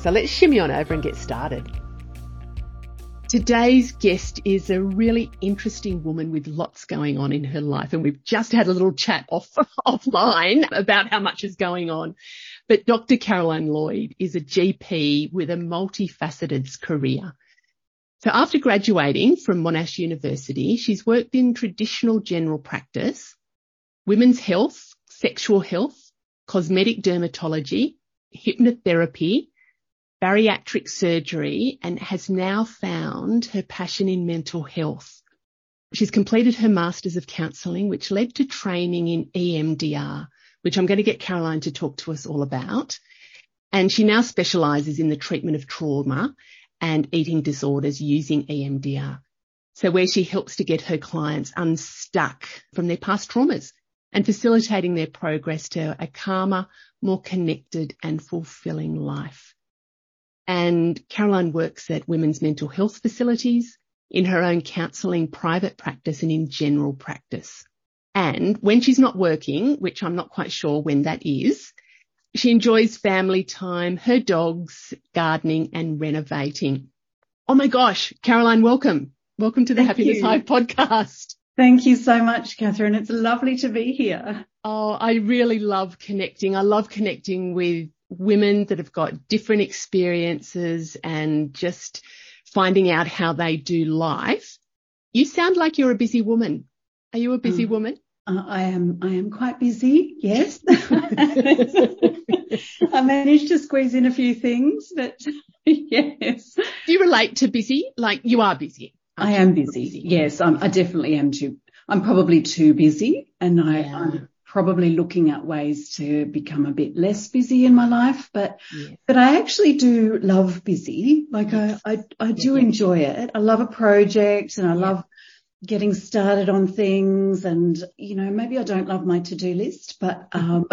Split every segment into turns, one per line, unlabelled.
So let's shimmy on over and get started. Today's guest is a really interesting woman with lots going on in her life. And we've just had a little chat off, offline about how much is going on. But Dr. Caroline Lloyd is a GP with a multifaceted career. So after graduating from Monash University, she's worked in traditional general practice, women's health, sexual health, cosmetic dermatology, hypnotherapy, bariatric surgery and has now found her passion in mental health. She's completed her Masters of Counselling, which led to training in EMDR, which I'm going to get Caroline to talk to us all about. And she now specialises in the treatment of trauma and eating disorders using EMDR. So where she helps to get her clients unstuck from their past traumas and facilitating their progress to a calmer, more connected and fulfilling life. And Caroline works at women's mental health facilities, in her own counselling private practice and in general practice. And when she's not working, which I'm not quite sure when that is, she enjoys family time, her dogs, gardening and renovating. Oh my gosh, Caroline, welcome. Welcome to the Thank Happiness you. Hive podcast.
Thank you so much, Catherine. It's lovely to be here.
Oh, I really love connecting. I love connecting with women that have got different experiences and just finding out how they do life. You sound like you're a busy woman. Are you a busy um, woman?
Uh, I am. I am quite busy. Yes. I managed to squeeze in a few things, but yes.
Do you relate to busy? Like you are busy.
I am busy. busy. Yes, I'm, i definitely am too. I'm probably too busy, and I, yeah. I'm probably looking at ways to become a bit less busy in my life, but yeah. but I actually do love busy. Like I I, I do yeah. enjoy it. I love a project and I yeah. love getting started on things and you know maybe I don't love my to-do list, but um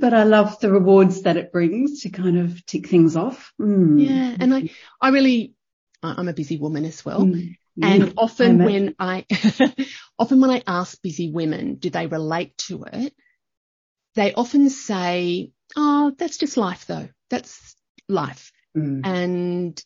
but I love the rewards that it brings to kind of tick things off.
Mm. Yeah, and I I really I'm a busy woman as well. Mm. And often when I, often when I ask busy women, do they relate to it? They often say, Oh, that's just life though. That's life. Mm. And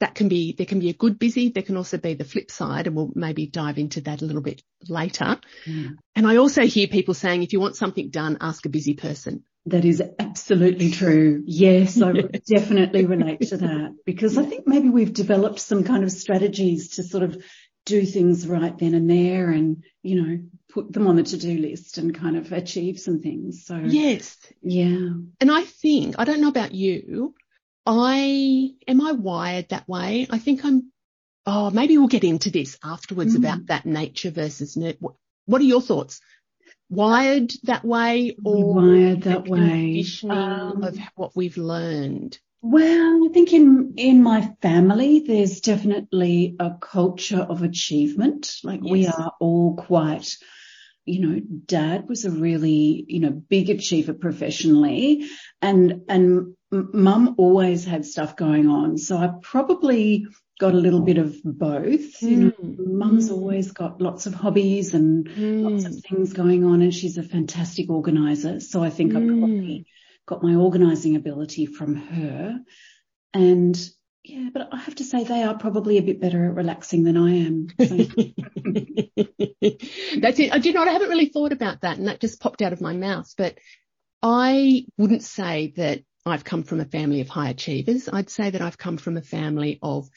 that can be, there can be a good busy. There can also be the flip side and we'll maybe dive into that a little bit later. Mm. And I also hear people saying, if you want something done, ask a busy person.
That is absolutely true. Yes, I definitely relate to that because I think maybe we've developed some kind of strategies to sort of do things right then and there and, you know, put them on the to-do list and kind of achieve some things. So
yes.
Yeah.
And I think, I don't know about you, I, am I wired that way? I think I'm, oh, maybe we'll get into this afterwards mm. about that nature versus nurture. What are your thoughts? Wired that way or
wired that way
um, of what we've learned?
Well, I think in in my family, there's definitely a culture of achievement. Like yes. we are all quite, you know, dad was a really, you know, big achiever professionally, and and mum always had stuff going on. So I probably got a little bit of both. Mm. You know, mm. mum's mm. always got lots of hobbies and mm. lots of mm. things going on and she's a fantastic organizer. So I think mm. I probably got my organizing ability from her. And yeah, but I have to say they are probably a bit better at relaxing than I am. So.
That's it. I did not, I haven't really thought about that and that just popped out of my mouth, but I wouldn't say that I've come from a family of high achievers. I'd say that I've come from a family of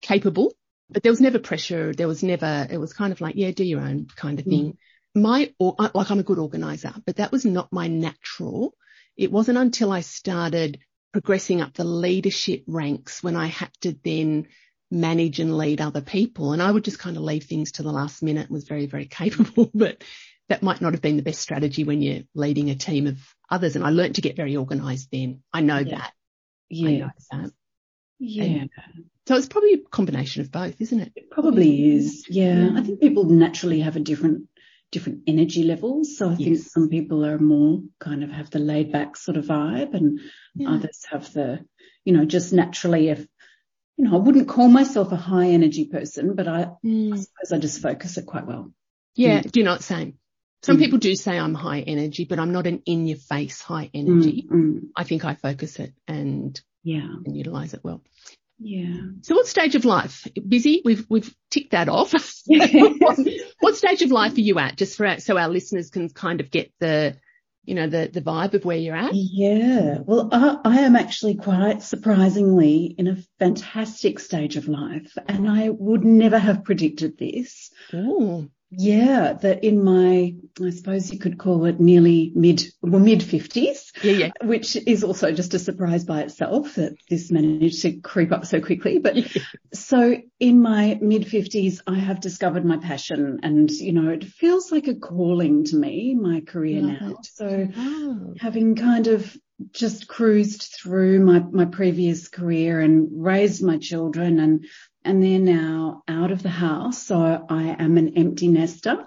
capable, but there was never pressure. There was never, it was kind of like, yeah, do your own kind of thing. Mm. My, like I'm a good organizer, but that was not my natural. It wasn't until I started progressing up the leadership ranks when I had to then manage and lead other people. And I would just kind of leave things to the last minute, was very, very capable, but that might not have been the best strategy when you're leading a team of others. And I learned to get very organized then. I know yeah. that.
Yeah. I know that. Yeah. And
so it's probably a combination of both, isn't it?
It probably is. Yeah. yeah. I think people naturally have a different different energy levels. So I yes. think some people are more kind of have the laid back sort of vibe and yeah. others have the, you know, just naturally if, you know, I wouldn't call myself a high energy person, but I, mm. I suppose I just focus it quite well.
Yeah. Mm. Do not say. Some mm. people do say I'm high energy, but I'm not an in your face high energy. Mm, mm. I think I focus it and
yeah,
and utilize it well.
Yeah.
So what stage of life? Busy? We've we've ticked that off. what stage of life are you at? Just for our, so our listeners can kind of get the you know the the vibe of where you're at.
Yeah. Well, I, I am actually quite surprisingly in a fantastic stage of life, and I would never have predicted this.
Ooh.
Yeah, that in my, I suppose you could call it nearly mid, well, mid fifties.
Yeah, yeah.
Which is also just a surprise by itself that this managed to creep up so quickly. But so in my mid fifties, I have discovered my passion and, you know, it feels like a calling to me, my career now. So oh. having kind of just cruised through my, my previous career and raised my children and and they're now out of the house. So I am an empty nester.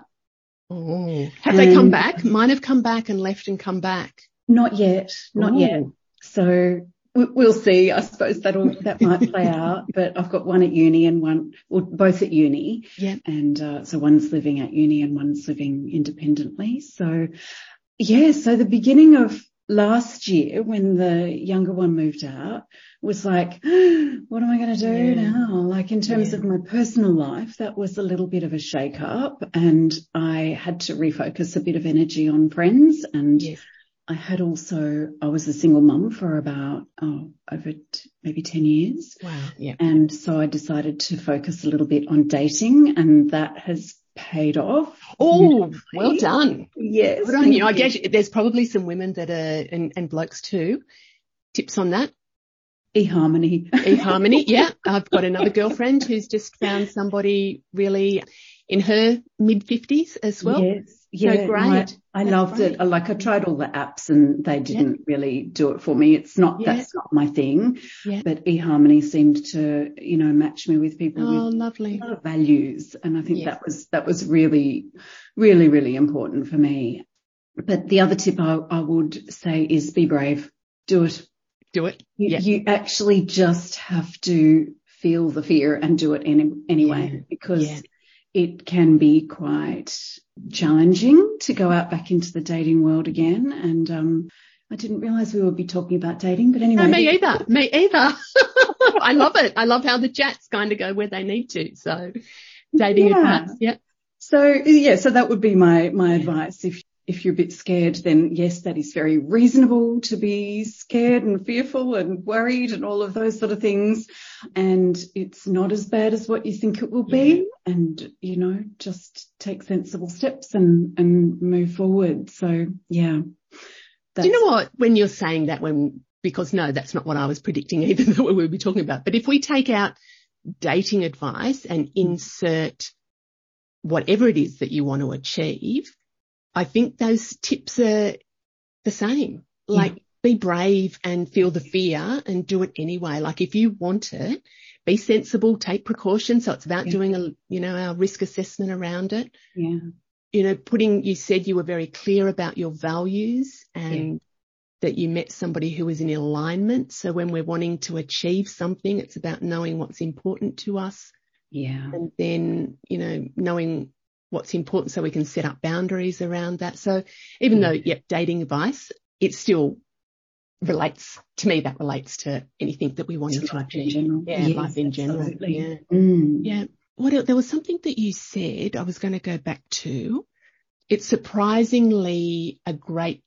Oh. Have and they come back? Mine have come back and left and come back.
Not yet. Not Ooh. yet. So we'll see. I suppose that'll, that might play out, but I've got one at uni and one, or both at uni.
Yeah.
And, uh, so one's living at uni and one's living independently. So yeah, so the beginning of last year when the younger one moved out was like, what am I going to do yeah. now? Like in terms yeah. of my personal life, that was a little bit of a shake up and I had to refocus a bit of energy on friends and yes. I had also, I was a single mum for about, oh, over t- maybe 10 years.
Wow. Yeah.
And so I decided to focus a little bit on dating and that has paid off.
Oh, well done.
Yes.
Good on you. I guess there's probably some women that are, and, and blokes too. Tips on that?
eHarmony.
eHarmony. Yeah. I've got another girlfriend who's just found somebody really in her mid fifties as well.
Yes. Yeah, so great. I, I loved great. it. Like I tried all the apps and they didn't yeah. really do it for me. It's not, yeah. that's not my thing.
Yeah.
But eHarmony seemed to, you know, match me with people
oh,
with
lovely.
a lot of values. And I think that was, that was really, really, really important for me. But the other tip I, I would say is be brave. Do it.
Do it.
You, yeah. you actually just have to feel the fear and do it any, anyway because it can be quite challenging to go out back into the dating world again. And um, I didn't realize we would be talking about dating, but anyway.
No, me either. Me either. I love it. I love how the chats kind of go where they need to. So dating yeah. advice. Yeah.
So yeah, so that would be my my advice. If if you're a bit scared, then yes, that is very reasonable to be scared and fearful and worried and all of those sort of things. And it's not as bad as what you think it will be. Yeah. And, you know, just take sensible steps and, and move forward. So yeah.
Do you know what? When you're saying that when, because no, that's not what I was predicting either that we would be talking about. But if we take out dating advice and insert whatever it is that you want to achieve, I think those tips are the same. Mm. Like yeah. be brave and feel the fear and do it anyway. Like if you want it, be sensible, take precautions. So it's about yeah. doing a, you know, our risk assessment around it.
Yeah.
You know, putting, you said you were very clear about your values and yeah. that you met somebody who was in alignment. So when we're wanting to achieve something, it's about knowing what's important to us.
Yeah.
And then, you know, knowing what's important so we can set up boundaries around that. So even mm. though, yep, dating advice, it still relates to me. That relates to anything that we want to achieve.
Yeah, yes, life in general.
Absolutely.
Yeah. Mm.
Yeah. What else? there was something that you said I was going to go back to. It's surprisingly a great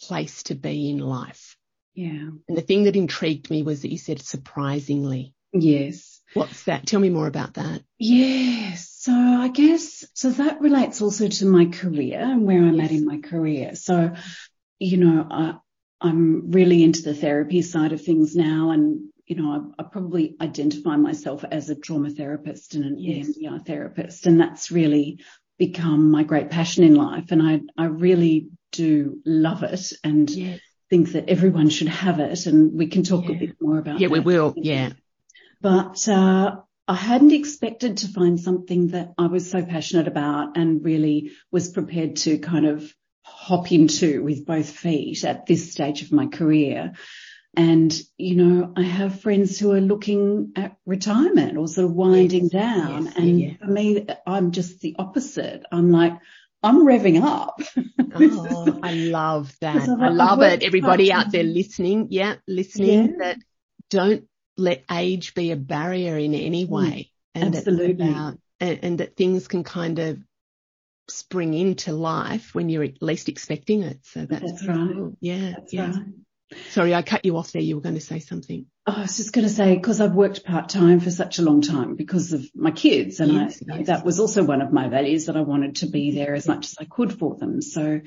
place to be in life.
Yeah.
And the thing that intrigued me was that you said surprisingly.
Yes.
What's that? Tell me more about that.
Yes. So I guess, so that relates also to my career and where I'm yes. at in my career. So, you know, I, I'm really into the therapy side of things now and you know, I, I, probably identify myself as a trauma therapist and an yes. EMDR therapist, and that's really become my great passion in life. And I, I really do love it and yes. think that everyone should have it. And we can talk yeah. a bit more about it.
yeah,
that.
we will. Yeah.
But, uh, I hadn't expected to find something that I was so passionate about and really was prepared to kind of hop into with both feet at this stage of my career. And, you know, I have friends who are looking at retirement or sort of winding yes, down. Yes, and yeah. for me, I'm just the opposite. I'm like, I'm revving up.
oh, I love that. I love it. Everybody out there listening, yeah, listening yeah. that don't let age be a barrier in any mm, way.
And Absolutely.
About, and, and that things can kind of spring into life when you're at least expecting it. So that's,
that's right.
Cool. Yeah.
That's
yeah.
right.
Sorry, I cut you off there. You were going to say something.
Oh, I was just going to say, because I've worked part time for such a long time because of my kids. And yes, I, yes. that was also one of my values that I wanted to be there as much as I could for them. So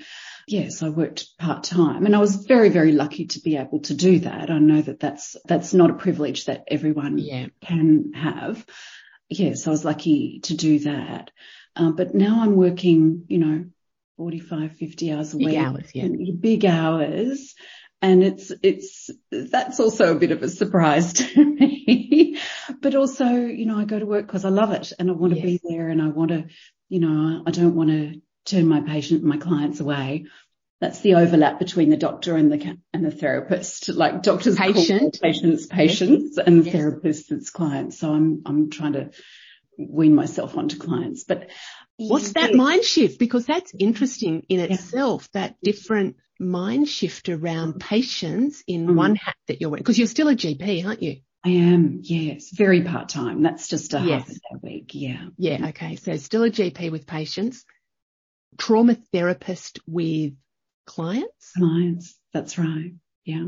yes, I worked part time and I was very, very lucky to be able to do that. I know that that's, that's not a privilege that everyone
yeah.
can have. Yes, I was lucky to do that. Um, but now I'm working, you know, 45, 50 hours a
big
week.
Hours, yeah.
Big hours and it's, it's, that's also a bit of a surprise to me. but also, you know, I go to work because I love it and I want to yes. be there and I want to, you know, I don't want to turn my patient, my clients away. That's the overlap between the doctor and the and the therapist. Like doctors
patient,
patients, patients, yes. and yes. therapists, it's clients. So I'm I'm trying to wean myself onto clients. But
what's that mind shift? Because that's interesting in itself. That different mind shift around patients in mm. one hat that you're wearing? Because you're still a GP, aren't you?
I am, yes. Very part time. That's just a yes. half a week. Yeah.
Yeah. Okay. So still a GP with patients, trauma therapist with clients.
Clients. That's right. Yeah.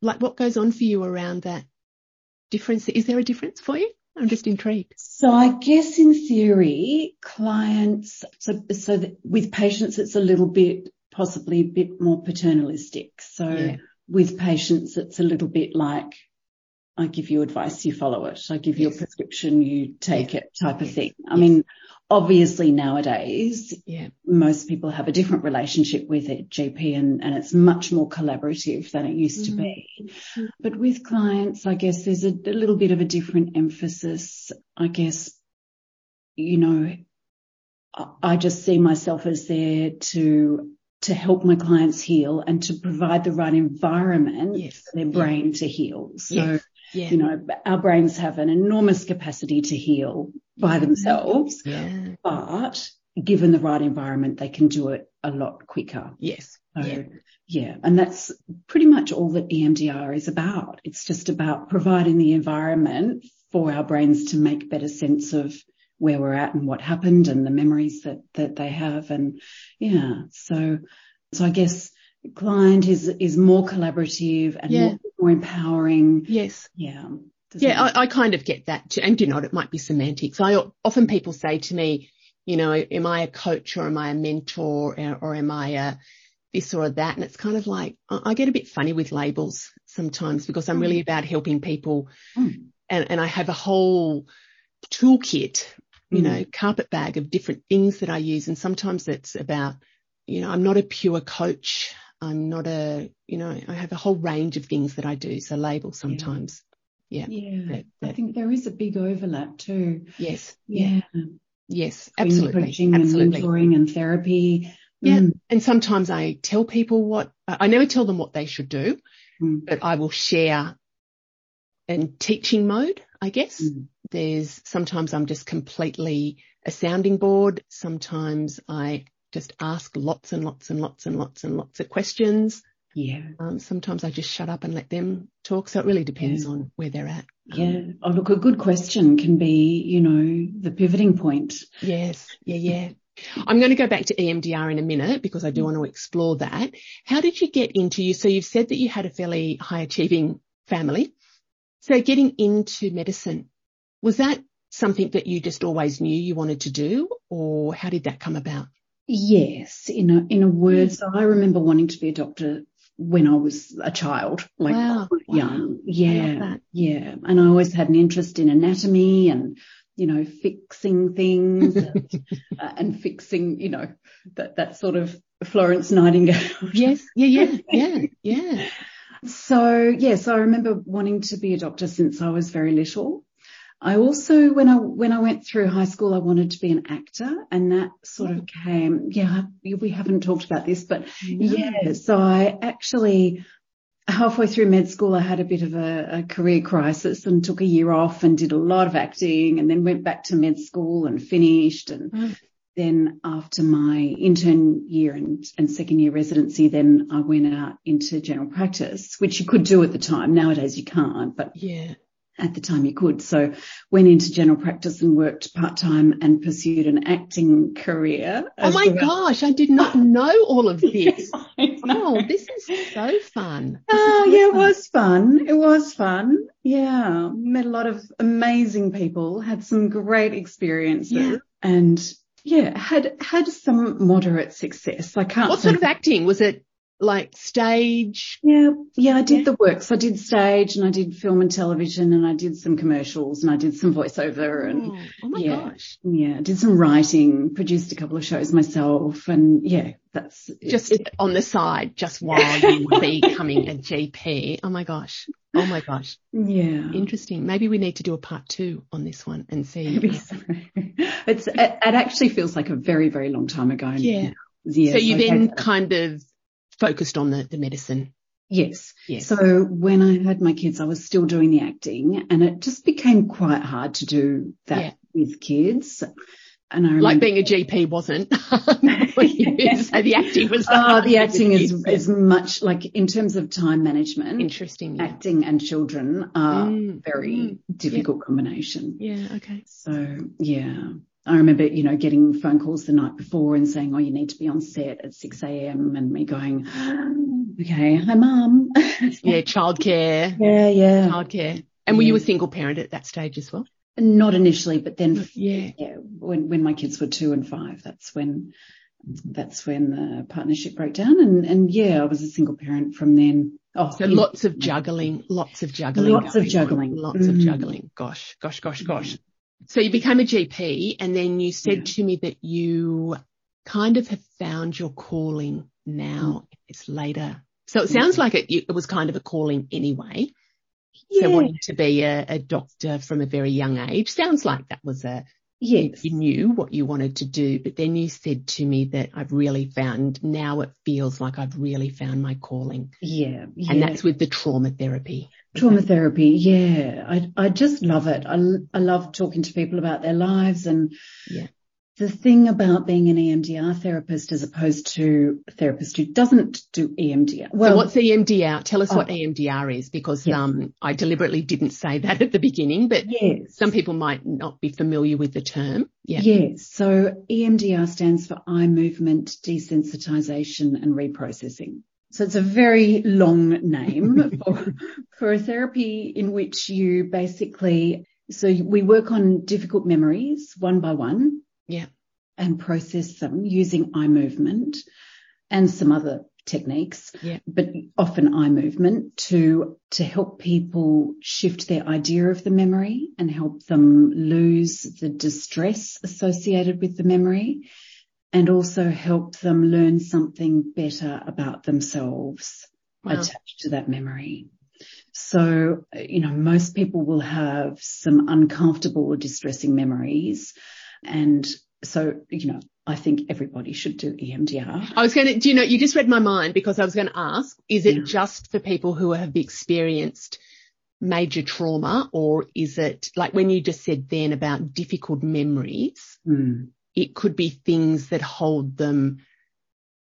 Like what goes on for you around that difference? Is there a difference for you? I'm just intrigued.
So I guess in theory, clients, so, so with patients, it's a little bit possibly a bit more paternalistic. So yeah. with patients, it's a little bit like, I give you advice, you follow it. I give yes. you a prescription, you take yes. it type of thing. I mean, obviously nowadays,
yeah.
most people have a different relationship with a GP and, and it's much more collaborative than it used mm-hmm. to be. Mm-hmm. But with clients, I guess there's a, a little bit of a different emphasis. I guess, you know, I just see myself as there to to help my clients heal and to provide the right environment
yes.
for their brain yeah. to heal. So,
yes. yeah.
you know, our brains have an enormous capacity to heal by themselves,
yeah.
but given the right environment, they can do it a lot quicker.
Yes.
So, yeah. yeah. And that's pretty much all that EMDR is about. It's just about providing the environment for our brains to make better sense of where we're at and what happened and the memories that, that they have. And yeah, so, so I guess client is, is more collaborative and
yeah.
more, more, empowering.
Yes.
Yeah.
Does yeah, I, I, kind of get that too. And you know, it might be semantics. I often people say to me, you know, am I a coach or am I a mentor or, or am I a this or that? And it's kind of like, I get a bit funny with labels sometimes because I'm really mm. about helping people
mm.
and, and I have a whole toolkit you know, mm. carpet bag of different things that I use. And sometimes it's about, you know, I'm not a pure coach. I'm not a, you know, I have a whole range of things that I do. So label sometimes.
Yeah. Yeah. That, that, I think there is a big overlap too.
Yes.
Yeah.
Yes. Absolutely.
Coaching
absolutely.
and mentoring and therapy.
Yeah. Mm. And sometimes I tell people what, I never tell them what they should do,
mm.
but I will share in teaching mode, I guess.
Mm.
There's sometimes I'm just completely a sounding board. Sometimes I just ask lots and lots and lots and lots and lots of questions.
Yeah.
Um, sometimes I just shut up and let them talk. So it really depends yeah. on where they're at.
Yeah. Oh, look, a good question can be, you know, the pivoting point.
Yes. Yeah. Yeah. I'm going to go back to EMDR in a minute because I do want to explore that. How did you get into you? So you've said that you had a fairly high achieving family. So getting into medicine, was that something that you just always knew you wanted to do or how did that come about?
Yes, in a, in a word. So I remember wanting to be a doctor when I was a child, like
wow.
young.
Wow.
Yeah. Yeah. And I always had an interest in anatomy and, you know, fixing things and, uh, and, fixing, you know, that, that sort of Florence Nightingale.
yes. Yeah. Yeah. Yeah. Yeah.
So yes, I remember wanting to be a doctor since I was very little. I also, when I, when I went through high school, I wanted to be an actor and that sort of came, yeah, we haven't talked about this, but yeah, so I actually, halfway through med school, I had a bit of a, a, career crisis and took a year off and did a lot of acting and then went back to med school and finished. And mm. Then after my intern year and, and second year residency, then I went out into general practice, which you could do at the time. Nowadays you can't, but
yeah
at the time you could. So went into general practice and worked part time and pursued an acting career.
Oh my well. gosh, I did not know all of this. oh, this is so fun.
Oh yeah, fun. it was fun. It was fun. Yeah, met a lot of amazing people, had some great experiences, yeah. and yeah, had had some moderate success. I can't.
What sort of acting was it? Like stage?
Yeah, yeah, I did yeah. the works. I did stage and I did film and television and I did some commercials and I did some voiceover and
oh, oh my
yeah,
gosh.
Yeah, did some writing, produced a couple of shows myself and yeah, that's
just it, on the side, just while you were becoming a GP. Oh my gosh. Oh my gosh.
Yeah.
Interesting. Maybe we need to do a part two on this one and see.
it's, it, it, actually feels like a very, very long time ago.
Yeah. Yeah. So you then kind of focused on the, the medicine.
Yes. yes. So when I had my kids, I was still doing the acting and it just became quite hard to do that yeah. with kids.
And I remember, like being a GP wasn't. so the acting was.
Oh, the acting is is much like in terms of time management.
Interesting. Yeah.
Acting and children are mm, very mm, difficult
yeah.
combination.
Yeah. Okay.
So yeah. I remember, you know, getting phone calls the night before and saying, oh, you need to be on set at 6 a.m. and me going, okay, hi mum.
yeah, childcare.
Yeah, yeah.
Childcare. And were you a single parent at that stage as well?
Not initially, but then,
yeah,
yeah when, when my kids were two and five, that's when, that's when the partnership broke down. And, and yeah, I was a single parent from then.
Oh, so lots of juggling, lots of juggling.
Lots of juggling.
On, lots mm. of juggling. Gosh, gosh, gosh, gosh. So you became a GP and then you said yeah. to me that you kind of have found your calling now. Mm. It's later. So it sounds like it, it, was kind of a calling anyway. Yeah. So wanting to be a, a, doctor from a very young age sounds like that was a,
yes.
you knew what you wanted to do, but then you said to me that I've really found, now it feels like I've really found my calling.
Yeah. yeah.
And that's with the trauma therapy.
Trauma therapy, yeah. I I just love it. I I love talking to people about their lives and
yeah.
The thing about being an EMDR therapist as opposed to a therapist who doesn't do EMDR.
Well, so what's EMDR? Tell us oh, what EMDR is because yes. um, I deliberately didn't say that at the beginning, but
yes.
some people might not be familiar with the term. Yeah.
Yes. So EMDR stands for eye movement desensitization and reprocessing. So it's a very long name for, for a therapy in which you basically, so we work on difficult memories one by one.
Yeah.
And process them using eye movement and some other techniques,
yeah.
but often eye movement to, to help people shift their idea of the memory and help them lose the distress associated with the memory and also help them learn something better about themselves wow. attached to that memory. So, you know, most people will have some uncomfortable or distressing memories. And so, you know, I think everybody should do EMDR.
I was going to, do you know, you just read my mind because I was going to ask, is it yeah. just for people who have experienced major trauma or is it like when you just said then about difficult memories?
Mm
it could be things that hold them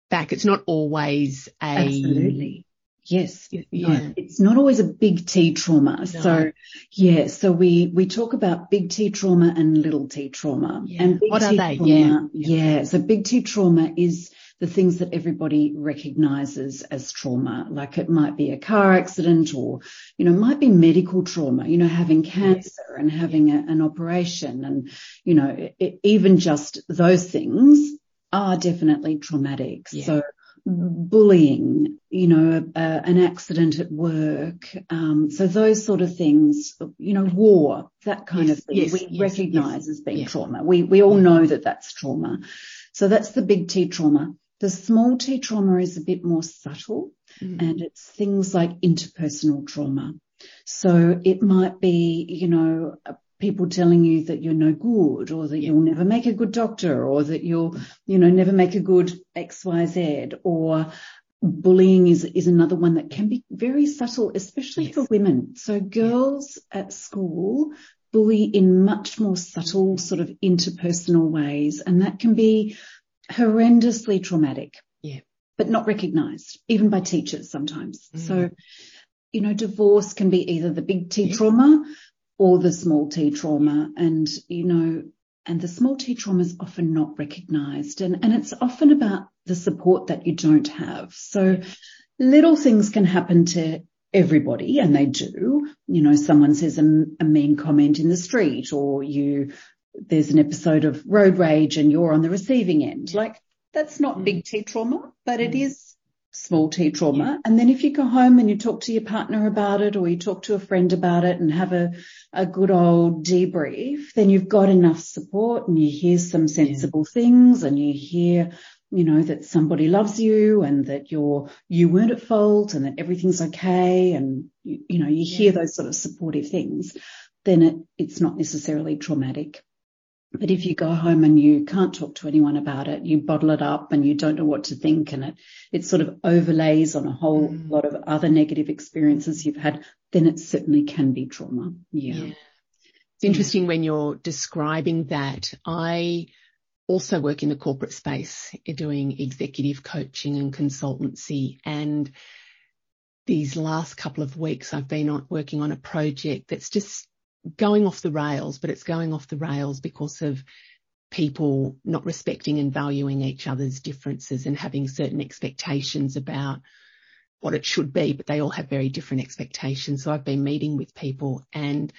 back. It's not always a
Absolutely. Yes. Yeah. No, it's not always a big T trauma. No. So yeah, so we, we talk about big T trauma and little T trauma.
Yeah. And what
T
are they?
Trauma, yeah. yeah. So big T trauma is the things that everybody recognizes as trauma. Like it might be a car accident or, you know, it might be medical trauma, you know, having cancer and having a, an operation and, you know, it, even just those things are definitely traumatic. Yeah. So bullying, you know, uh, an accident at work. Um, so those sort of things, you know, war, that kind
yes,
of thing,
yes,
we
yes,
recognize as being trauma. We, we all know that that's trauma. So that's the big T trauma. The small T trauma is a bit more subtle mm. and it's things like interpersonal trauma. So it might be, you know, people telling you that you're no good or that you'll never make a good doctor or that you'll, you know, never make a good XYZ or bullying is, is another one that can be very subtle, especially yes. for women. So girls at school bully in much more subtle sort of interpersonal ways and that can be horrendously traumatic.
Yeah.
But not recognized, even by teachers sometimes. Mm. So, you know, divorce can be either the big T yeah. trauma or the small t trauma. And, you know, and the small t trauma is often not recognized. And, and it's often about the support that you don't have. So little things can happen to everybody and they do. You know, someone says a, a mean comment in the street or you, there's an episode of road rage and you're on the receiving end. Like that's not mm. big T trauma, but it mm. is small t trauma. Yeah. And then if you go home and you talk to your partner about it or you talk to a friend about it and have a, a good old debrief, then you've got enough support and you hear some sensible yeah. things and you hear, you know, that somebody loves you and that you're, you weren't at fault and that everything's okay. And you, you know, you hear those sort of supportive things, then it, it's not necessarily traumatic. But if you go home and you can't talk to anyone about it, you bottle it up and you don't know what to think and it, it sort of overlays on a whole mm. lot of other negative experiences you've had, then it certainly can be trauma. Yeah. yeah.
It's interesting yeah. when you're describing that. I also work in the corporate space doing executive coaching and consultancy and these last couple of weeks I've been on, working on a project that's just going off the rails, but it's going off the rails because of people not respecting and valuing each other's differences and having certain expectations about what it should be, but they all have very different expectations. So I've been meeting with people and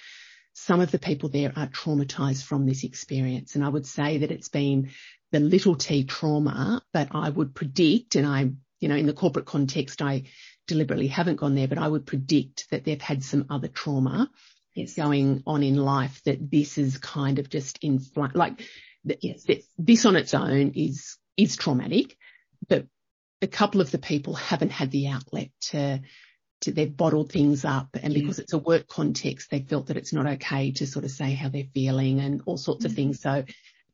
some of the people there are traumatized from this experience. And I would say that it's been the little t trauma, but I would predict, and I, you know, in the corporate context, I deliberately haven't gone there, but I would predict that they've had some other trauma yes. going on in life that this is kind of just in like yes. this on its own is, is traumatic, but a couple of the people haven't had the outlet to, to they've bottled things up and yeah. because it's a work context, they felt that it's not okay to sort of say how they're feeling and all sorts mm. of things. So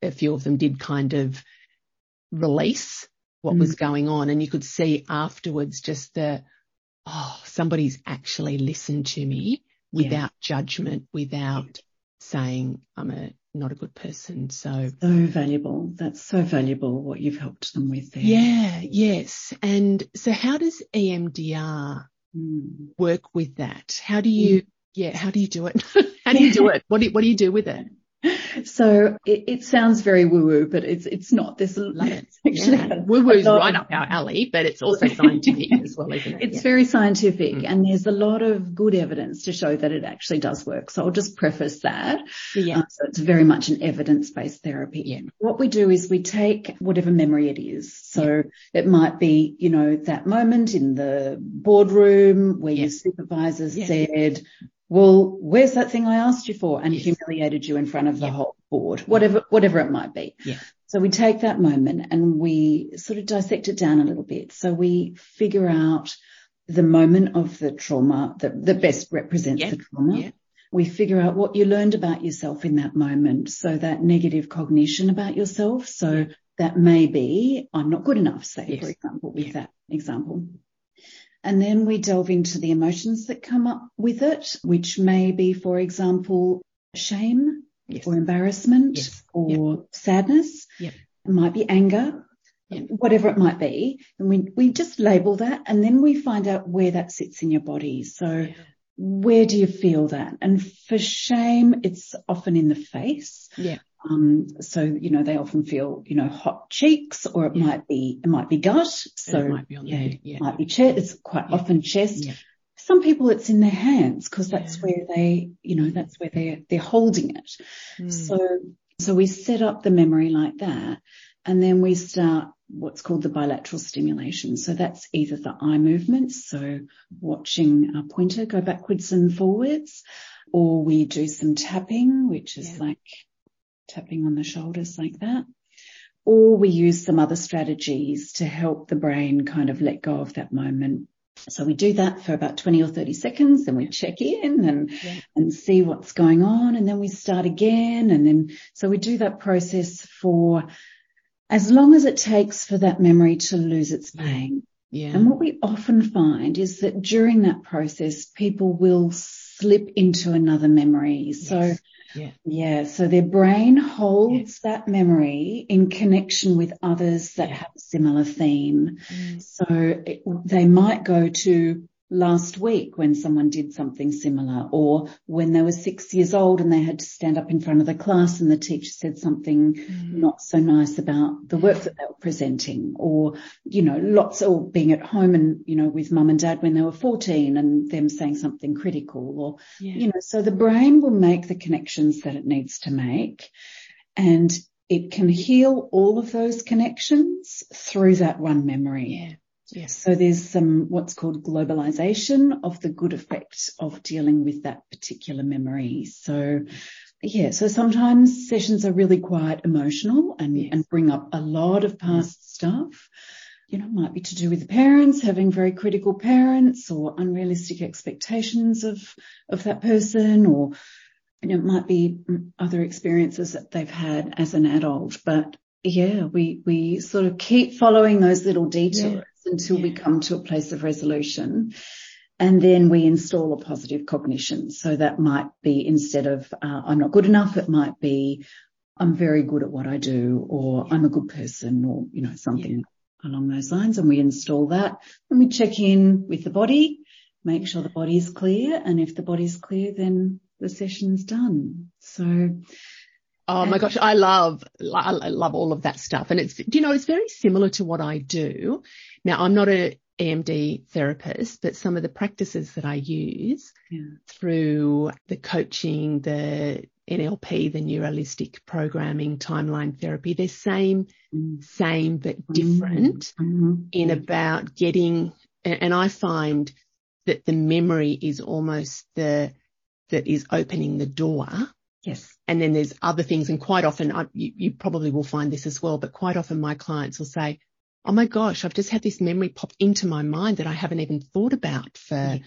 a few of them did kind of release what mm. was going on and you could see afterwards just the, oh, somebody's actually listened to me without yeah. judgment, without saying I'm a not a good person. So
so valuable. That's so valuable what you've helped them with there.
Yeah, yes. And so how does EMDR mm. work with that? How do you mm. yeah, how do you do it? how do you do it? What do you, what do you do with it?
So it, it, sounds very woo woo, but it's it's not. There's
actually yeah. woo woo's right up our alley, but it's also scientific as well, isn't it?
It's yeah. very scientific, mm. and there's a lot of good evidence to show that it actually does work. So I'll just preface that.
Yeah. Uh,
so it's very much an evidence based therapy.
Yeah.
What we do is we take whatever memory it is. So yeah. it might be, you know, that moment in the boardroom where your supervisor said, well, where's that thing I asked you for? And yes. humiliated you in front of the yeah. whole board, whatever, whatever it might be.
Yeah.
So we take that moment and we sort of dissect it down a little bit. So we figure out the moment of the trauma that, that best represents yeah. the trauma. Yeah. We figure out what you learned about yourself in that moment. So that negative cognition about yourself. So that may be, I'm not good enough, say, yes. for example, with that example. And then we delve into the emotions that come up with it, which may be, for example, shame yes. or embarrassment
yes.
or yep. sadness.
Yep.
It might be anger.
yeah.
whatever it might be. And we, we just label that and then we find out where that sits in your body. So
Yeah.
where do you feel that? And for shame, it's often in the face.
Yeah.
Um, so, you know, they often feel, you know, hot cheeks or it
Yeah.
might be, it might be gut. So
it might be on the
yeah,
head. Yeah.
might be chest. It's quite
Yeah.
often chest. Some people it's in their hands because that's where they, you know, that's where they're, they're holding it.
Mm.
So, so we set up the memory like that and then we start what's called the bilateral stimulation. So that's either the eye movements. So watching a pointer go backwards and forwards or we do some tapping, which is
Yeah.
like tapping on the shoulders like that. Or we use some other strategies to help the brain kind of let go of that moment. So we do that for about 20 or 30 seconds, then we check in and,
Yeah.
and see what's going on. And then we start again. And then, so we do that process for as long as it takes for that memory to lose its pain.
yeah.
And what we often find is that during that process, people will slip into another memory. So
Yes. Yeah.
yeah, so their brain holds that memory in connection with others that
Yeah.
have a similar theme.
Mm.
So it, they might go to last week when someone did something similar or when they were six years old and they had to stand up in front of the class and the teacher said something
Mm.
not so nice about the work that they were presenting or, you know, lots or being at home and, you know, with mum and dad when they were 14 and them saying something critical or,
Yeah.
you know, so the brain will make the connections that it needs to make and it can heal all of those connections through that one memory.
yeah. Yes.
So there's some what's called globalization of the good effect of dealing with that particular memory. So yeah, so sometimes sessions are really quite emotional and,
Yes.
and bring up a lot of past stuff. You know, might be to do with the parents having very critical parents or unrealistic expectations of, of that person or, you know, it might be mm, other experiences that they've had as an adult. But yeah, we, we sort of keep following those little detours until we come to a place of resolution. And then we install a positive cognition. So that might be instead of, uh, I'm not good enough, it might be, I'm very good at what I do or I'm a good person or, you know, something along those lines. And we install that and we check in with the body, make sure the body is clear. And if the body's clear, then the session's done. So
Oh my gosh, I love, I love all of that stuff. And it's, you know, it's very similar to what I do. Now, I'm not a EMD therapist, but some of the practices that I use
yeah,
through the coaching, the NLP, the neuro-linguistic programming, timeline therapy, they're same,
Mm.
same, but different
Mhm.
in about getting, and I find that the memory is almost the, that is opening the door
Yes.
And then there's other things. And quite often, I, you, you probably will find this as well, but quite often my clients will say, Oh my gosh, I've just had this memory pop into my mind that I haven't even thought about for,
Yeah.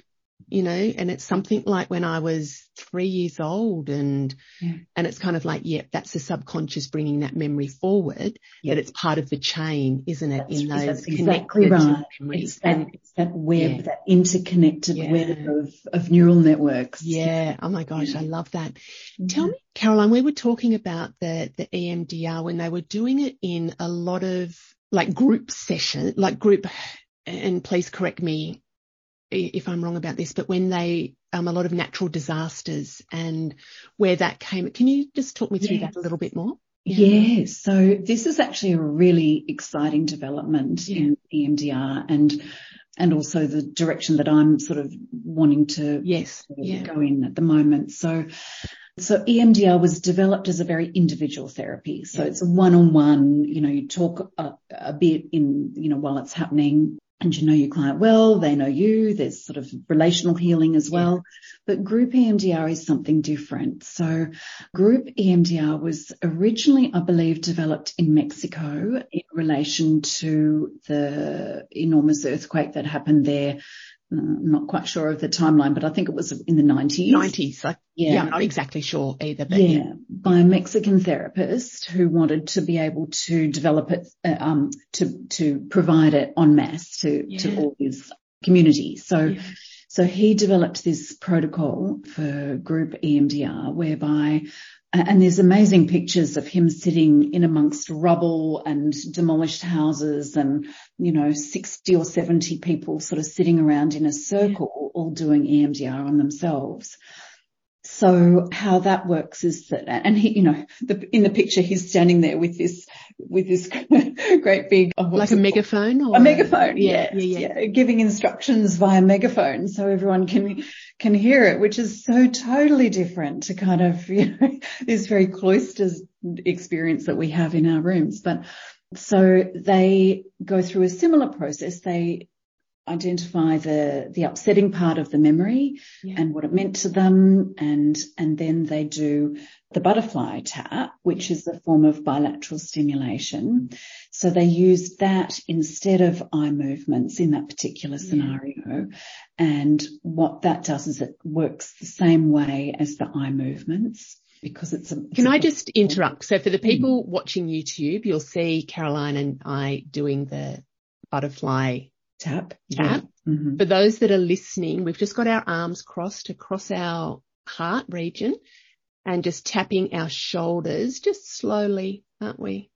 You know, and it's something like when I was three years old and,
Yeah.
and it's kind of like, yeah, that's the subconscious bringing that memory forward,
Yeah.
that it's part of the chain, isn't it?
That's-
in those
that's exactly right.
memories.
It's that,
And
it's that web,
Yeah.
that interconnected web of, of neural networks.
yeah. Oh my gosh. I love that.
Mhm.
Tell me, Caroline, we were talking about the, the EMDR when they were doing it in a lot of like group session, like group, and please correct me if I'm wrong about this, but when they, um, a lot of natural disasters and where that came, can you just talk me through
Yeah.
that a little bit more?
Yeah. So this is actually a really exciting development
Yeah.
in EMDR and, and also the direction that I'm sort of wanting to
Yes. Yeah.
go in at the moment. So, so EMDR was developed as a very individual therapy. So
Yeah.
it's a one-on-one, you know, you talk a, a bit in, you know, while it's happening and you know your client well, they know you, there's sort of relational healing as
Yeah.
well. But group EMDR is something different. So group EMDR was originally, I believe, developed in Mexico in relation to the enormous earthquake that happened there. Uh, I'm not quite sure of the timeline, but I think it was in the 90s.
90s. Like, yeah.
Yeah.
I'm not exactly sure either, but
Yeah, by a Mexican therapist who wanted to be able to develop it, uh, um, to to provide it en masse to
Yeah.
to all his community. So
Yeah.
So he developed this protocol for group EMDR whereby and there's amazing pictures of him sitting in amongst rubble and demolished houses and, you know, 60 or 70 people sort of sitting around in a circle, all doing EMDR on themselves. So how that works is that, and he, you know, the, in the picture he's standing there with this, with this great big,
oh, like a megaphone
or a megaphone, yeah, yeah, yeah, yeah, giving instructions via megaphone so everyone can, can hear it, which is so totally different to kind of, you know, this very cloistered experience that we have in our rooms. But so they go through a similar process. They identify the the upsetting part of the memory yeah. and what it meant to them and and then they do the butterfly tap which is a form of bilateral stimulation so they use that instead of eye movements in that particular scenario yeah. and what that does is it works the same way as the eye movements because it's a,
it's Can I just interrupt? So for the people mm. watching YouTube, you'll see Caroline and I doing the butterfly
Tap.
Tap. Yeah. Mm-hmm. For those that are listening, we've just got our arms crossed across our heart region and just tapping our shoulders just slowly, aren't we?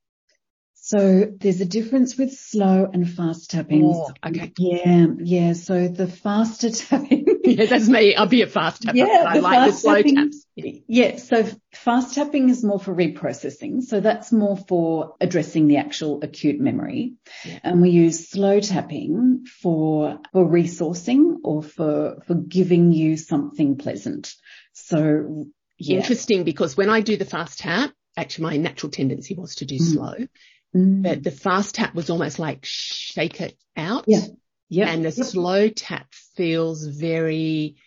So there's a difference with slow and fast tapping.
Oh, okay.
Yeah, yeah. So the faster tapping.
yeah, that's me. I'll be a fast tapper. Yeah, I like the slow tapping, taps.
Yeah. So fast tapping is more for reprocessing. So that's more for addressing the actual acute memory. Yeah. And we use slow tapping for, for resourcing or for, for giving you something pleasant. So
yeah. Interesting because when I do the fast tap, actually my natural tendency was to do mm. slow. Mm. But the fast tap was almost like shake it out.
Yeah. Yep.
And the
yep.
slow tap feels very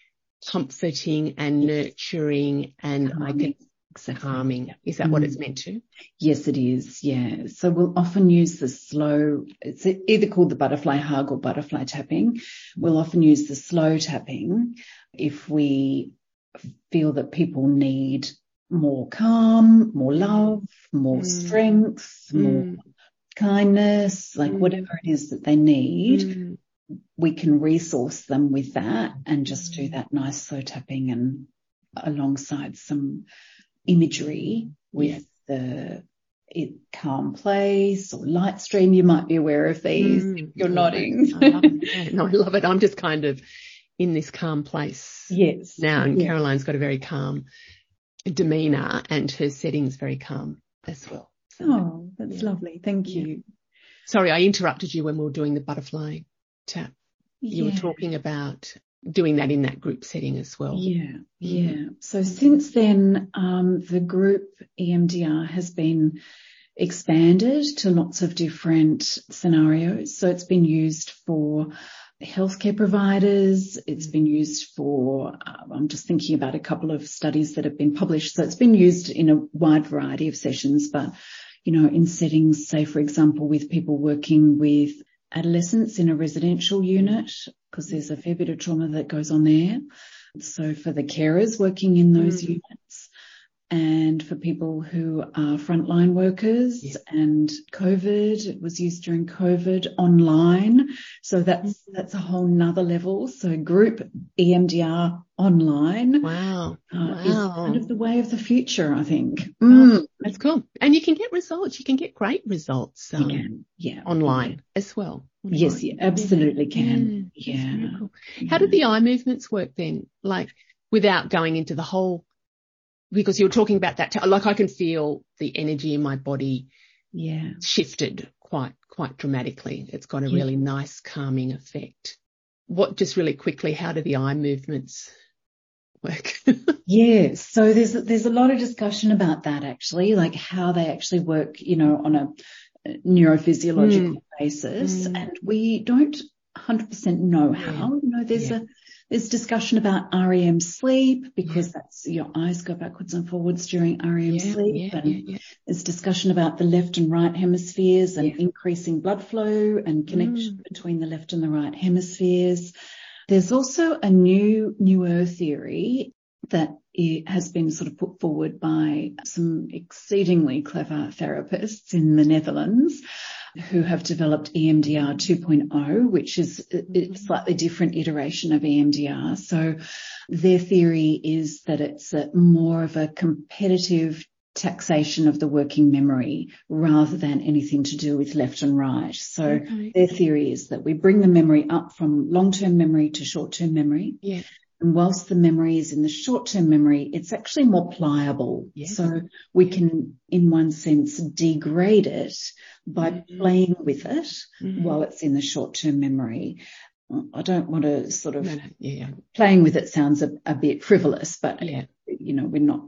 comforting and nurturing and calming. I can exactly. calming. Is that mm. what it's meant to?
Yes, it is. Yeah. So we'll often use the slow, it's either called the butterfly hug or butterfly tapping. We'll often use the slow tapping if we feel that people need more calm, more love, more mm. strength, mm. more kindness, like mm. whatever it is that they need. We can resource them with that and just do mm. that nice slow tapping and alongside some imagery with yeah. the it, calm place or light stream. You might be aware of these. Mm. You're nodding.
I no, I love it. I'm just kind of in this calm place.
Yes.
Now, and Caroline's got a very calm demeanor and her setting's very calm as well.
So, oh, that's yeah. lovely. Thank you.
Sorry, I interrupted you when we were doing the butterfly You yeah. were talking about doing that in that group setting as well.
Yeah, yeah. So since then, um, the group EMDR has been expanded to lots of different scenarios. So it's been used for healthcare providers. It's been used for, uh, I'm just thinking about a couple of studies that have been published. So it's been used in a wide variety of sessions, but, you know, in settings, say, for example, with people working with adolescents in a residential unit, because there's a fair bit of trauma that goes on there. So for the carers working in those mm. units, and for people who are frontline workers yeah. and COVID. It was used during COVID online. So that's, mm-hmm. that's a whole nother level. So group EMDR online.
Wow. Uh, wow.
Is kind of the way of the future, I think.
Mm. That's cool. And you can get results. You can get great results.
Um, can. Yeah.
Online yeah. as well. Online.
Yes, you absolutely can. Yeah. yeah.
Cool. How did the eye movements work then? Like without going into the whole because you were talking about that, like I can feel the energy in my body
yeah.
shifted quite, quite dramatically. It's got a yeah. really nice calming effect. What just really quickly, how do the eye movements work?
yeah. So there's, there's a lot of discussion about that actually, like how they actually work, you know, on a neurophysiological mm. basis. Mm. And we don't 100% know how. You know, there's yeah. a there's discussion about REM sleep because yeah. that's your eyes go backwards and forwards during REM yeah, sleep. and there's discussion about the left and right hemispheres and increasing blood flow and connection mm. between the left and the right hemispheres. There's also a new, newer theory that it has been sort of put forward by some exceedingly clever therapists in the Netherlands who have developed EMDR 2.0, which is a mm-hmm. slightly different iteration of EMDR. So their theory is that it's more of a competitive taxation of the working memory rather than anything to do with left and right. So okay. their theory is that we bring the memory up from long-term memory to short-term memory.
Yeah.
And whilst the memory is in the short-term memory, it's actually more pliable.
Yes.
So we can, in one sense, degrade it by mm-hmm. playing with it mm-hmm. while it's in the short-term memory. I don't want to sort of
no, no. Yeah, yeah.
playing with it sounds a, a bit frivolous, but
yeah.
you know, we're not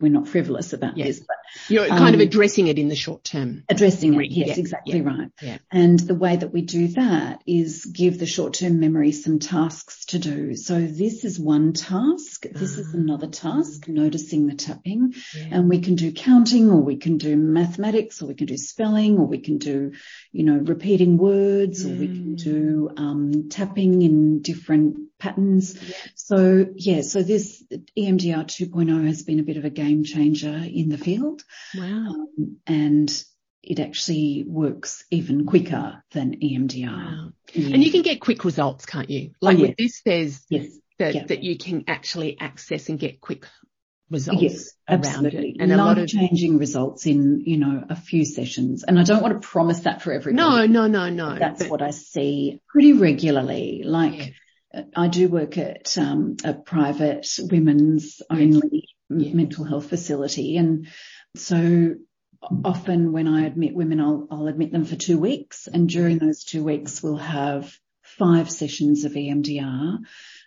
we're not frivolous about
yes.
this, but
you're kind of um, addressing it in the short term.
Addressing it, yes, yeah, exactly
yeah,
right.
Yeah.
And the way that we do that is give the short term memory some tasks to do. So this is one task. This is ah. another task, noticing the tapping.
Yeah.
And we can do counting or we can do mathematics or we can do spelling or we can do, you know, repeating words mm. or we can mm. do um, tapping in different patterns.
Yeah.
So yeah, so this EMDR 2.0 has been a bit of a game changer in the field.
Wow.
Um, and it actually works even quicker than EMDR.
Wow. Yeah. And you can get quick results, can't you? Like
oh,
with this, there's
yes.
that,
yeah.
that you can actually access and get quick results
yes,
around
absolutely.
it.
And Life a lot of changing results in, you know, a few sessions. And I don't want to promise that for everybody.
No, no, no, no.
That's but, what I see pretty regularly. Like yeah. I do work at um, a private women's only
yeah.
mental health facility. And so often when I admit women, I'll, I'll admit them for two weeks. And during those two weeks, we'll have five sessions of EMDR.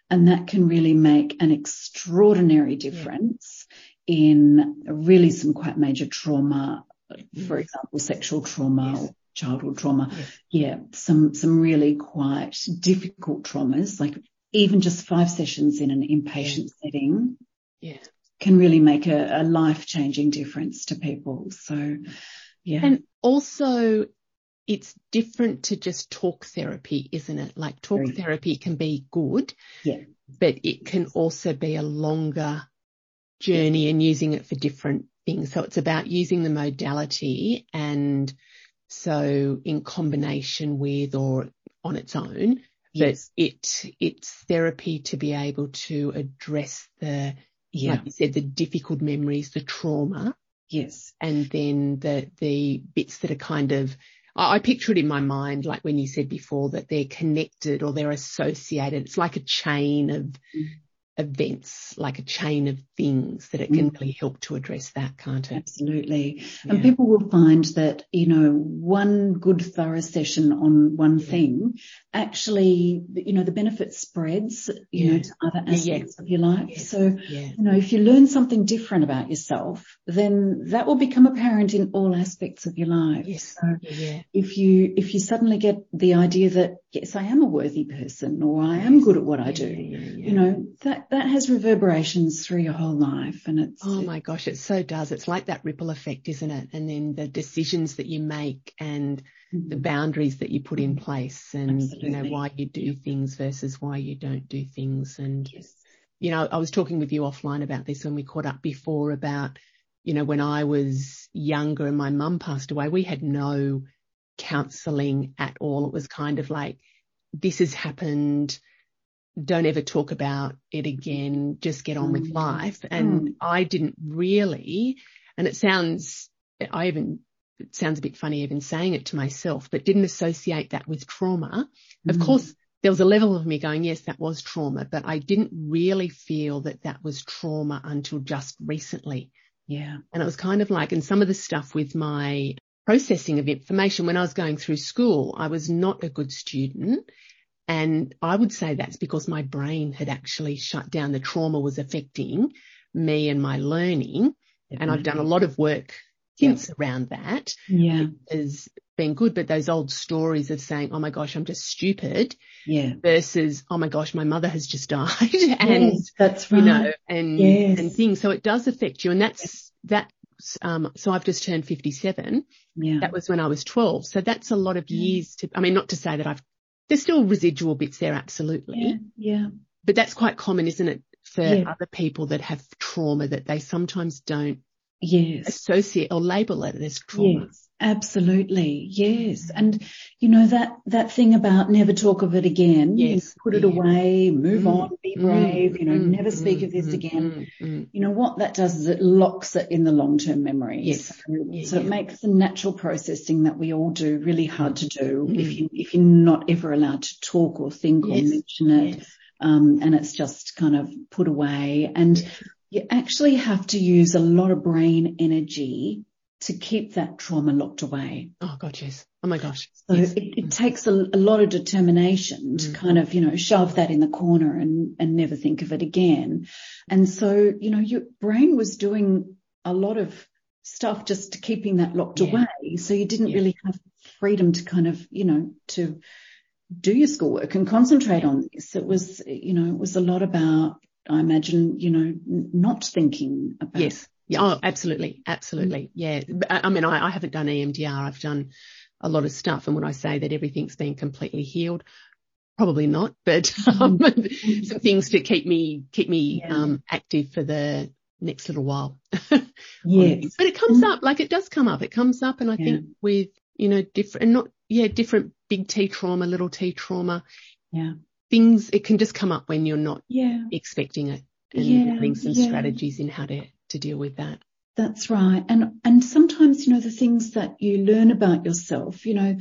And that can really make an extraordinary difference yeah. in really some quite major trauma, for example, sexual trauma
yes
childhood trauma.
Yes.
Yeah, some some really quite difficult traumas, like even just five sessions in an inpatient
yeah.
setting.
Yeah.
Can really make a, a life changing difference to people. So, yeah.
And also, it's different to just talk therapy, isn't it? Like talk Very therapy can be good,
yeah,
but it can also be a longer journey and using it for different things. So it's about using the modality and so in combination with or on its own,
yes.
but it, it's therapy to be able to address the,
yeah.
like you said, the difficult memories, the trauma.
Yes.
And then the, the bits that are kind of, I, I picture it in my mind, like when you said before that they're connected or they're associated. It's like a chain of, mm events, like a chain of things that it can mm. really help to address that, can't it?
Absolutely. Yeah. And people will find that, you know, one good thorough session on one yeah. thing actually, you know, the benefit spreads, you
yeah.
know, to other aspects of your life. So,
you
know, if you learn something different about yourself, then that will become apparent in all aspects of your life.
Yes.
So
yeah.
if you, if you suddenly get the idea that, yes, I am a worthy person or I am good at what I do, you know, that, that has reverberations through your whole life and it's.
Oh my gosh, it so does. It's like that ripple effect, isn't it? And then the decisions that you make and mm-hmm. the boundaries that you put in place and,
Absolutely.
you know, why you do things versus why you don't do things. And,
yes.
you know, I was talking with you offline about this when we caught up before about, you know, when I was younger and my mum passed away, we had no counselling at all. It was kind of like, this has happened don't ever talk about it again, just get on with mm. life. And mm. I didn't really, and it sounds, I even, it sounds a bit funny even saying it to myself, but didn't associate that with trauma. Mm. Of course, there was a level of me going, yes, that was trauma, but I didn't really feel that that was trauma until just recently.
Yeah.
And it was kind of like, and some of the stuff with my processing of information when I was going through school, I was not a good student and I would say that's because my brain had actually shut down. The trauma was affecting me and my learning. Definitely. And I've done a lot of work since yeah. around that.
Yeah.
Has been good. But those old stories of saying, Oh my gosh, I'm just stupid.
Yeah.
Versus, Oh my gosh, my mother has just died. and
yes, that's right.
You know, and,
yes.
and things. So it does affect you. And that's, that um, so I've just turned 57.
Yeah.
That was when I was 12. So that's a lot of years to, I mean, not to say that I've there's still residual bits there, absolutely.
Yeah. yeah.
But that's quite common, isn't it? For
yeah.
other people that have trauma that they sometimes don't
yes.
associate or label it as trauma.
Yes, Absolutely. Yes. And you know, that, that thing about never talk of it again.
Yes.
Put it
Yeah.
away, move
Mm,
on, be
mm,
brave, you know,
mm,
never speak
mm,
of this
mm,
again.
mm, mm.
You know, what that does is it locks it in the long-term memory.
Yes.
So,
Yeah,
so it
yeah.
makes the natural processing that we all do really hard to do
Mm.
if you, if you're not ever allowed to talk or think or mention it.
Yes.
Um, and it's just kind of put away and you actually have to use a lot of brain energy to keep that trauma locked away.
Oh God, yes. Oh my gosh.
So
yes.
it, it takes a, a lot of determination to
Mm.
kind of, you know, shove that in the corner and, and never think of it again. And so, you know, your brain was doing a lot of stuff just to keeping that locked
Yeah.
away. So you didn't
Yeah.
really have freedom to kind of, you know, to do your schoolwork and concentrate on this. It was, you know, it was a lot about, I imagine, you know, n- not thinking about
Yes. Yeah. Oh, absolutely. Absolutely. Yeah. But, I mean, I, I haven't done EMDR. I've done a lot of stuff. And when I say that everything's been completely healed, probably not, but um, some things to keep me, keep me,
Yeah.
um, active for the next little while.
Yes.
But it comes
Mm.
up, like it does come up. It comes up. And I
Yeah.
think with, you know, different, and not, yeah, different big T trauma, little T trauma,
Yeah.
things, it can just come up when you're not
Yeah.
expecting it and
Yeah,
having some
yeah.
strategies in how to, to deal with that.
That's right. And, and sometimes, you know, the things that you learn about yourself, you know,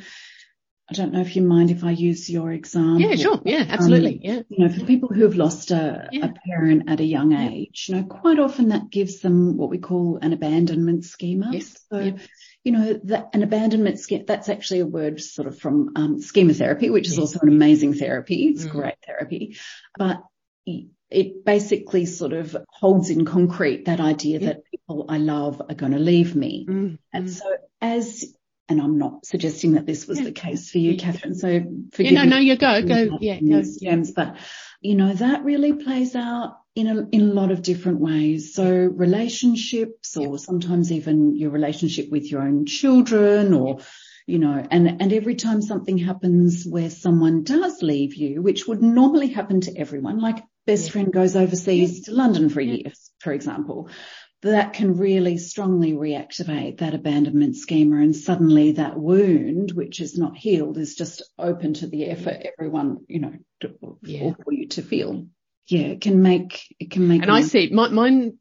I don't know if you mind if I use your example.
Yeah, sure. Yeah, absolutely. yeah.
You know, for people who have lost a,
Yeah.
a parent at a young age, you know, quite often that gives them what we call an abandonment schema.
Yes.
So,
Yeah.
you know, that an abandonment schema, that's actually a word sort of from um, schema therapy, which is
Yes.
also an amazing therapy. It's
Mm.
great therapy, but it basically sort of holds in concrete that idea
Yeah.
that people I love are going to leave me.
Mm,
And so as, and I'm not suggesting that this was
Yeah.
the case for you, Catherine. So
Yeah,
forgive
no,
me
no, you go, go. Yeah, go.
terms, but you know, that really plays out in a, in a lot of different ways. So relationships or sometimes even your relationship with your own children or, you know, and, and every time something happens where someone does leave you, which would normally happen to everyone, like best
Yeah.
friend goes overseas to London for a year, for example, that can really strongly reactivate that abandonment schema and suddenly that wound, which is not healed, is just open to the air for everyone, you know, to,
Yeah.
or for you to feel. Yeah, it can make, it can make.
And I see my, mine,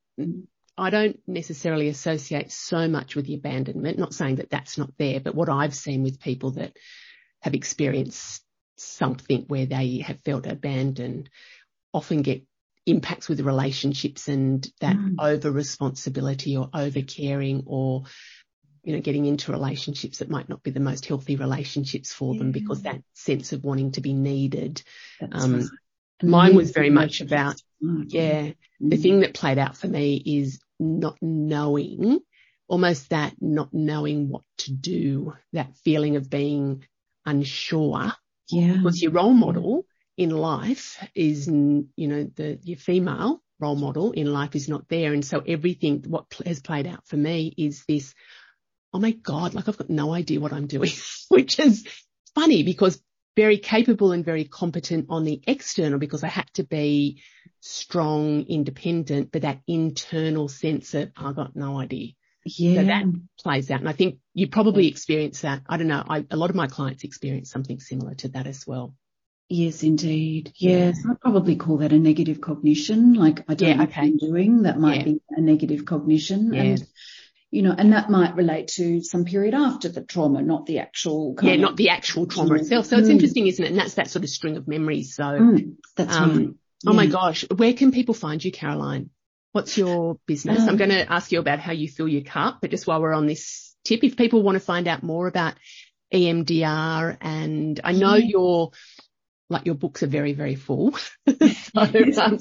I don't necessarily associate so much with the abandonment, not saying that that's not there, but what I've seen with people that have experienced something where they have felt abandoned often get impacts with relationships and that
Mm.
over responsibility or over caring or you know getting into relationships that might not be the most healthy relationships for them because that sense of wanting to be needed um,
right.
Mine was very much about
Mm.
yeah the
Mm.
thing that played out for me is not knowing, almost that not knowing what to do, that feeling of being unsure
Yeah.
because your role model in life is, you know, the, your female role model in life is not there. And so everything, what has played out for me is this, oh my God, like I've got no idea what I'm doing, which is funny because very capable and very competent on the external because I had to be strong, independent, but that internal sense of I've got no idea
Yeah.
so that plays out. And I think you probably experience that. I don't know. I, a lot of my clients experience something similar to that as well.
Yes, indeed. Yes, I'd probably call that a negative cognition. Like I don't
Yeah,
know what
okay.
I'm doing. That might
Yeah.
be a negative cognition.
Yeah.
And, you know, and that might relate to some period after the trauma, not the actual
Yeah,
of-
not the actual trauma
Mm.
itself. So it's
Mm.
interesting, isn't it? And that's that sort of string of memories. So,
Mm, that's
um,
right.
oh my gosh, where can people find you, Caroline? What's your business? I'm
Um,
going to ask you about how you fill your cup, but just while we're on this tip, if people want to find out more about EMDR and I know
Yeah.
your, like your books are very, very full. so, um,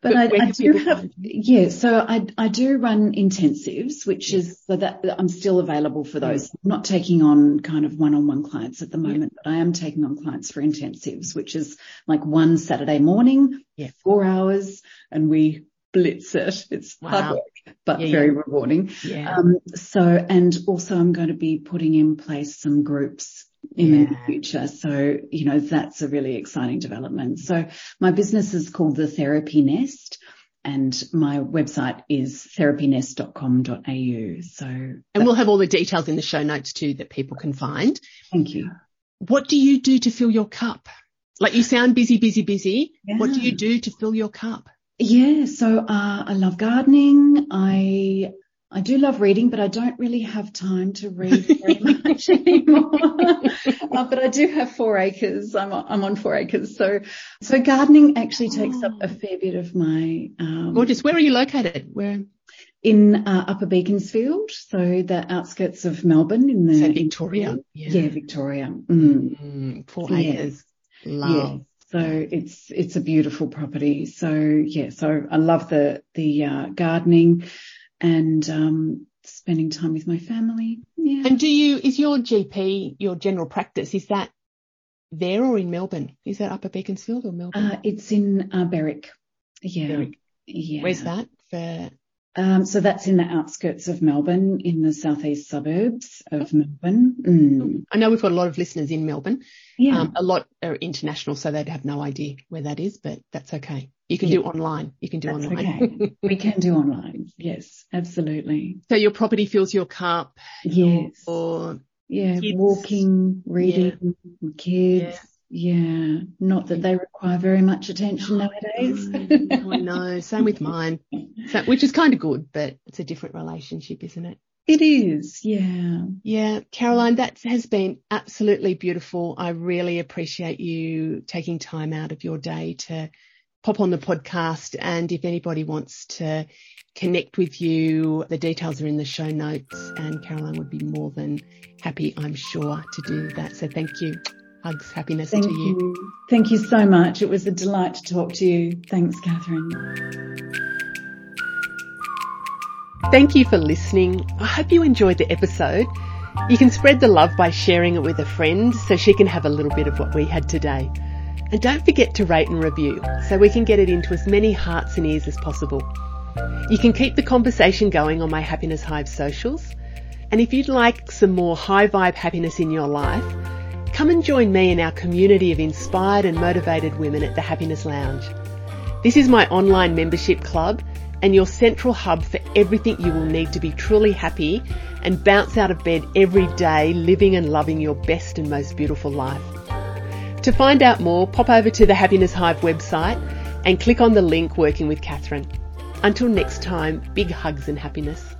But I, I do have,
find
yeah, so I, I do run intensives, which
Yeah.
is so that I'm still available for those. I'm not taking on kind of one-on-one clients at the
Yeah.
moment, but I am taking on clients for intensives, which is like one Saturday morning,
Yeah.
four hours, and we blitz it. It's
Wow.
hard work, but
Yeah,
very rewarding.
Yeah.
Um, so, and also I'm going to be putting in place some groups in the future. So, you know, that's a really exciting development. So my business is called the Therapy Nest and my website is therapynest.com.au. So,
and we'll have all the details in the show notes too that people can find.
Thank you.
What do you do to fill your cup? Like you sound busy, busy, busy. Yeah. What do you do to fill your cup?
Yeah, so uh, I love gardening. I I do love reading, but I don't really have time to read very much anymore. uh, but I do have four acres. I'm on, I'm on four acres, so so gardening actually takes oh. up a oh. fair bit of my. Um,
Gorgeous. Where are you located? Where?
In uh, Upper Beaconsfield, so the outskirts of Melbourne, in the
so Victoria.
Yeah, yeah Victoria. Mm.
Mm, four acres. Love. Yeah.
So it's it's a beautiful property. So yeah, so I love the the uh, gardening and um, spending time with my family. Yeah.
And do you is your GP your general practice is that there or in Melbourne? Is that Upper Beaconsfield or Melbourne?
Uh, it's in uh, Berwick. Yeah.
Berwick. Yeah. Where's that? For
um, so that's in the outskirts of Melbourne, in the southeast suburbs of Melbourne. Mm.
I know we've got a lot of listeners in Melbourne.
Yeah. Um,
a lot are international, so they'd have no idea where that is, but that's okay. You can yeah. do online. You can do
that's
online.
Okay. we can do online. Yes, absolutely.
So your property fills your cup.
Yes.
Or
yeah, kids. walking, reading, yeah. kids. Yeah yeah, not that they require very much attention nowadays.
I know. Same with mine. So, which is kind of good, but it's a different relationship, isn't it?
It is, yeah.
Yeah, Caroline, that has been absolutely beautiful. I really appreciate you taking time out of your day to pop on the podcast. And if anybody wants to connect with you, the details are in the show notes and Caroline would be more than happy, I'm sure, to do that. So thank you. Hugs, happiness
Thank
to you.
you. Thank you so much. It was a delight to talk to you. Thanks, Catherine.
Thank you for listening. I hope you enjoyed the episode. You can spread the love by sharing it with a friend so she can have a little bit of what we had today. And don't forget to rate and review so we can get it into as many hearts and ears as possible. You can keep the conversation going on my Happiness Hive socials. And if you'd like some more high vibe happiness in your life, Come and join me in our community of inspired and motivated women at the Happiness Lounge. This is my online membership club and your central hub for everything you will need to be truly happy and bounce out of bed every day living and loving your best and most beautiful life. To find out more, pop over to the Happiness Hive website and click on the link Working with Catherine. Until next time, big hugs and happiness.